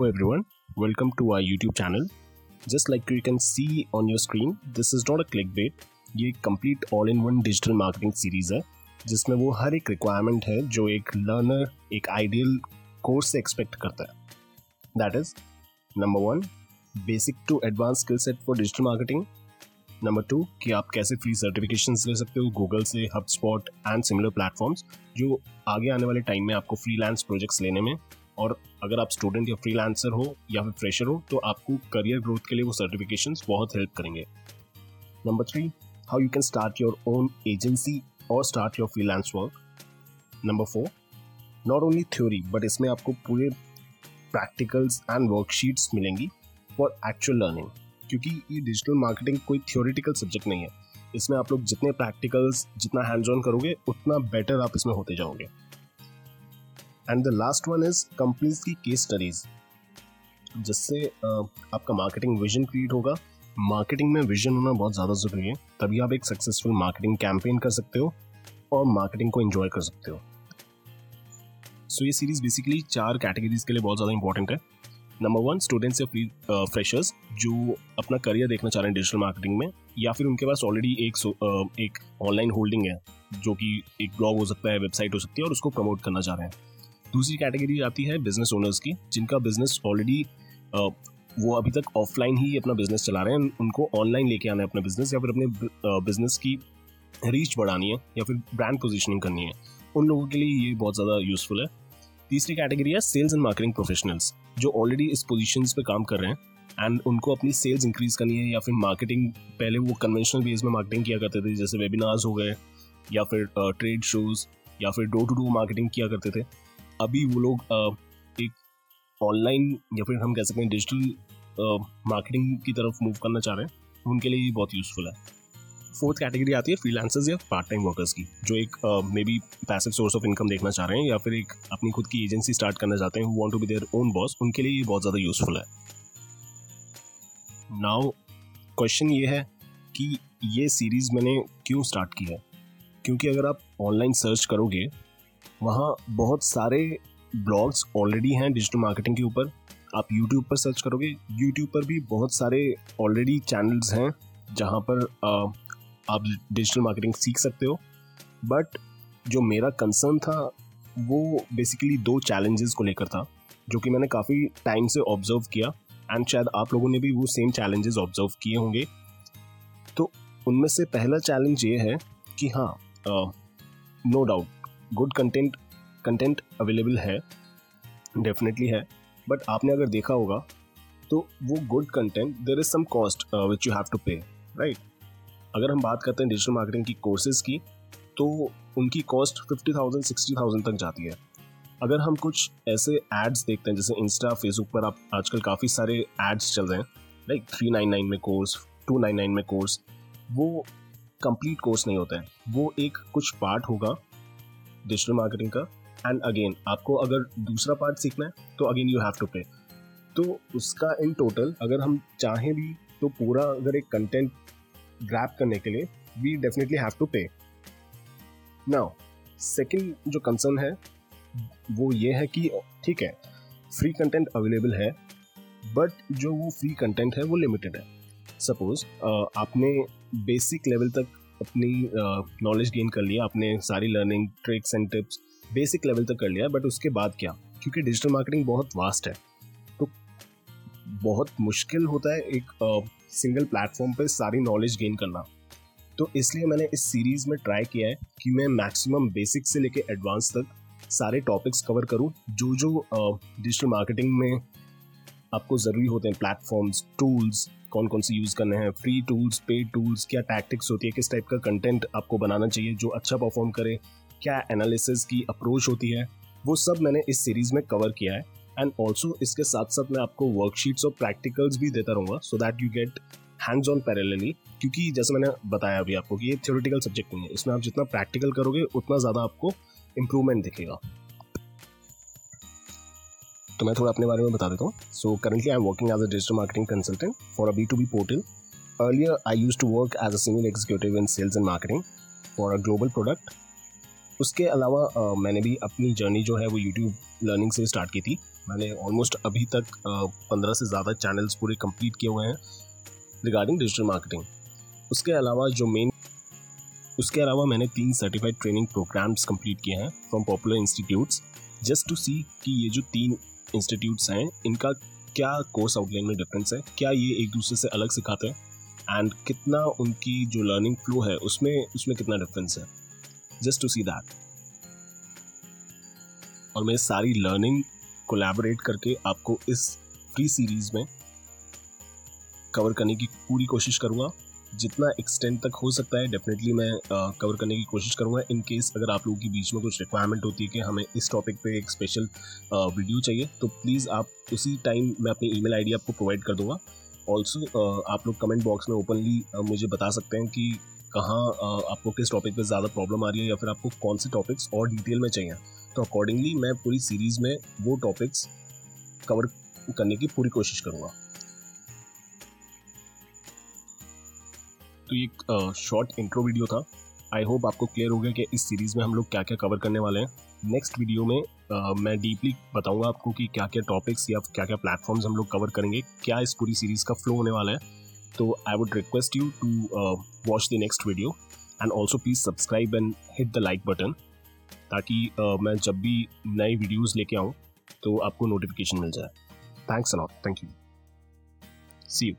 Hello everyone, welcome to our YouTube channel. Just like you can see on your screen, this is not a clickbait. ये complete all in one digital marketing series है जिसमें वो हर एक requirement है जो एक learner एक ideal course से एक्सपेक्ट करता है that is number one basic to advance skill set for digital marketing number two कि आप कैसे फ्री सर्टिफिकेशन ले सकते हो गूगल से HubSpot and similar platforms जो आगे आने वाले टाइम में आपको फ्रीलांस प्रोजेक्ट्स लेने में और अगर आप स्टूडेंट या फ्रीलांसर हो या फिर फ्रेशर हो तो आपको करियर ग्रोथ के लिए वो सर्टिफिकेशन बहुत हेल्प करेंगे। Number three how you can start your own agency और start your freelance work number four not only theory but इसमें आपको पूरे प्रैक्टिकल्स एंड वर्कशीट्स मिलेंगी फॉर एक्चुअल लर्निंग क्योंकि ये डिजिटल मार्केटिंग कोई थियोरिटिकल सब्जेक्ट नहीं है। इसमें आप लोग जितने प्रैक्टिकल्स जितना हैंड्स ऑन करोगे, उतना बेटर आप इसमें होते जाओगे। And the last one is companies की केस स्टडीज़ जिससे आपका मार्केटिंग विजन क्रिएट होगा। मार्केटिंग में विजन होना बहुत ज़्यादा ज़रूरी है। तभी आप एक सक्सेसफुल मार्केटिंग कैंपेन कर सकते हो और मार्केटिंग को एंजॉय कर सकते हो। सो so, ये सीरीज़ बेसिकली चार कैटेगरीज के लिए बहुत ज़्यादा इंपॉर्टेंट है। नंबर वन स्टूडेंट्स या फ्रेशर्स जो अपना करियर देखना चाह रहे हैं डिजिटल मार्केटिंग में या फिर उनके पास ऑलरेडी एक एक ऑनलाइन होल्डिंग है जो कि एक ब्लॉग हो सकता है वेबसाइट हो सकती है और उसको प्रमोट करना चाह रहे हैं। दूसरी कैटेगरी आती है बिज़नेस ओनर्स की, जिनका बिज़नेस ऑलरेडी वो अभी तक ऑफलाइन ही अपना बिज़नेस चला रहे हैं। उनको ऑनलाइन लेके आना है अपना बिज़नेस या फिर अपने बिज़नेस की रीच बढ़ानी है या फिर ब्रांड पोजिशनिंग करनी है। उन लोगों के लिए ये बहुत ज़्यादा यूजफुल है। तीसरी कैटेगरी है सेल्स एंड मार्केटिंग प्रोफेशनल्स जो ऑलरेडी इस पोजिशन पे काम कर रहे हैं एंड उनको अपनी सेल्स इंक्रीज करनी है या फिर मार्केटिंग पहले वो कन्वेंशनल बेस में मार्केटिंग किया करते थे, जैसे वेबिनार्स हो गए या फिर ट्रेड शोज़ या फिर डोर टू डोर मार्केटिंग किया करते थे। अभी वो लोग एक ऑनलाइन या फिर हम कह सकते हैं डिजिटल मार्केटिंग की तरफ़ मूव करना चाह रहे हैं, उनके लिए ये बहुत यूज़फुल है। फोर्थ कैटेगरी आती है फ्रीलांसर्स या पार्ट टाइम वर्कर्स की, जो एक may be passive source of income देखना चाह रहे हैं या फिर एक अपनी खुद की एजेंसी स्टार्ट करना चाहते हैं want to be their own boss उनके लिए ये बहुत ज़्यादा यूजफुल है। नाउ क्वेश्चन ये है कि ये सीरीज़ मैंने क्यों स्टार्ट की है? क्योंकि अगर आप ऑनलाइन सर्च करोगे वहाँ बहुत सारे ब्लॉग्स ऑलरेडी हैं डिजिटल मार्केटिंग के ऊपर। आप यूट्यूब पर सर्च करोगे यूट्यूब पर भी बहुत सारे ऑलरेडी चैनल्स हैं जहाँ पर आप डिजिटल मार्केटिंग सीख सकते हो। बट जो मेरा कंसर्न था, वो बेसिकली दो चैलेंजेस को लेकर था, जो कि मैंने काफ़ी टाइम से ऑब्ज़र्व किया एंड शायद आप लोगों ने भी वो सेम चैलेंजेस ऑब्ज़र्व किए होंगे। तो उनमें से पहला चैलेंज ये है कि हाँ no doubt good content content available है डेफिनेटली है. बट आपने अगर देखा होगा तो वो good content there is some cost which you have to pay right अगर हम बात करते हैं डिजिटल मार्केटिंग की कोर्सेज की तो उनकी cost fifty thousand sixty thousand तक जाती है. अगर हम कुछ ऐसे एड्स देखते हैं, जैसे इंस्टा फेसबुक पर आप आजकल काफ़ी सारे एड्स चल रहे हैं लाइक थ्री नाइन नाइन में कोर्स टू नाइन नाइन में कोर्स वो कंप्लीट कोर्स नहीं होता है. वो एक कुछ पार्ट होगा डिजिटल मार्केटिंग का एंड अगेन आपको अगर दूसरा पार्ट सीखना है तो अगेन यू हैव टू पे तो उसका इन टोटल अगर हम चाहें भी तो पूरा अगर एक कंटेंट ग्रैप करने के लिए we definitely have to pay now second जो कंसर्न है, वो ये है कि, ठीक है फ्री कंटेंट अवेलेबल है बट जो वो फ्री कंटेंट है, वो लिमिटेड है. सपोज़ आपने बेसिक लेवल तक अपनी नॉलेज गेन कर लिया, अपने सारी learning tricks and tips basic level तक कर लिया बट उसके बाद क्या? क्योंकि डिजिटल मार्केटिंग बहुत वास्ट है। तो बहुत मुश्किल होता है एक सिंगल प्लेटफॉर्म पर सारी नॉलेज गेन करना। तो इसलिए मैंने इस सीरीज़ में ट्राई किया है कि मैं मैक्सिमम बेसिक से लेके एडवांस तक सारे टॉपिक्स कवर करूँ। जो जो डिजिटल मार्केटिंग में आपको ज़रूरी होते हैं प्लेटफॉर्म्स टूल्स कौन कौन से यूज़ करने हैं? फ्री टूल्स पेड टूल्स क्या टैक्टिक्स होती है? किस टाइप का कंटेंट आपको बनाना चाहिए जो अच्छा परफॉर्म करे? क्या एनालिसिस की अप्रोच होती है? वो सब मैंने इस सीरीज़ में कवर किया है। एंड ऑल्सो इसके साथ साथ मैं आपको वर्कशीट्स और प्रैक्टिकल्स भी देता रहूँगा so that you get hands on parallelly क्योंकि जैसे मैंने बताया अभी आपको कि ये थियोरिटिकल सब्जेक्ट नहीं है। इसमें आप जितना प्रैक्टिकल करोगे, उतना ज़्यादा आपको इम्प्रूवमेंट दिखेगा। तो मैं थोड़ा अपने बारे में बता देता हूँ। So currently I am working as a digital marketing consultant for a B to B portal earlier I use to work as a senior executive in sales and marketing for a global product उसके अलावा uh, मैंने भी अपनी journey जो है वो YouTube learning से start की थी। मैंने ऑलमोस्ट अभी तक पंद्रह से ज़्यादा चैनल्स पूरे कंप्लीट किए हुए हैं रिगार्डिंग डिजिटल मार्केटिंग उसके अलावा जो मेन उसके अलावा मैंने तीन सर्टिफाइड ट्रेनिंग प्रोग्राम्स कंप्लीट किए हैं from popular institutes just to see कि ये जो तीन इंस्टीट्यूट्स हैं, इनका क्या कोर्स आउटलाइन में डिफरेंस है, क्या ये एक दूसरे से अलग सिखाते हैं एंड कितना उनकी जो लर्निंग फ्लो है, उसमें उसमें कितना डिफरेंस है? जस्ट टू सी दैट और मैं सारी लर्निंग कोलैबोरेट करके आपको इस फ्री सीरीज़ में कवर करने की पूरी कोशिश करूँगा। जितना एक्सटेंड तक हो सकता है डेफिनेटली मैं कवर करने की कोशिश करूँगा। इन केस अगर आप लोगों के बीच में कुछ रिक्वायरमेंट होती है कि हमें इस टॉपिक पे एक स्पेशल वीडियो चाहिए तो प्लीज़ आप उसी टाइम मैं अपनी ईमेल आईडी आपको प्रोवाइड कर दूँगा। ऑल्सो आप लोग कमेंट बॉक्स में ओपनली मुझे बता सकते हैं कि कहाँ आपको किस टॉपिक पे ज़्यादा प्रॉब्लम आ रही है या फिर आपको कौन से टॉपिक्स और डिटेल में चाहिए। तो अकॉर्डिंगली मैं पूरी सीरीज़ में वो टॉपिक्स कवर करने की पूरी कोशिश करूँगा। तो ये शॉर्ट इंट्रो वीडियो था। आई होप आपको क्लियर हो गया कि इस सीरीज़ में हम लोग क्या क्या कवर करने वाले हैं। नेक्स्ट वीडियो में uh, मैं डीपली बताऊँगा आपको कि क्या क्या टॉपिक्स या क्या क्या प्लेटफॉर्म्स हम लोग कवर करेंगे क्या इस पूरी सीरीज़ का फ्लो होने वाला है। तो I would request you to watch the next video and also please subscribe and hit the like button ताकि uh, मैं जब भी नए वीडियोज़ लेके आऊँ तो आपको नोटिफिकेशन मिल जाए। Thanks a lot thank you see you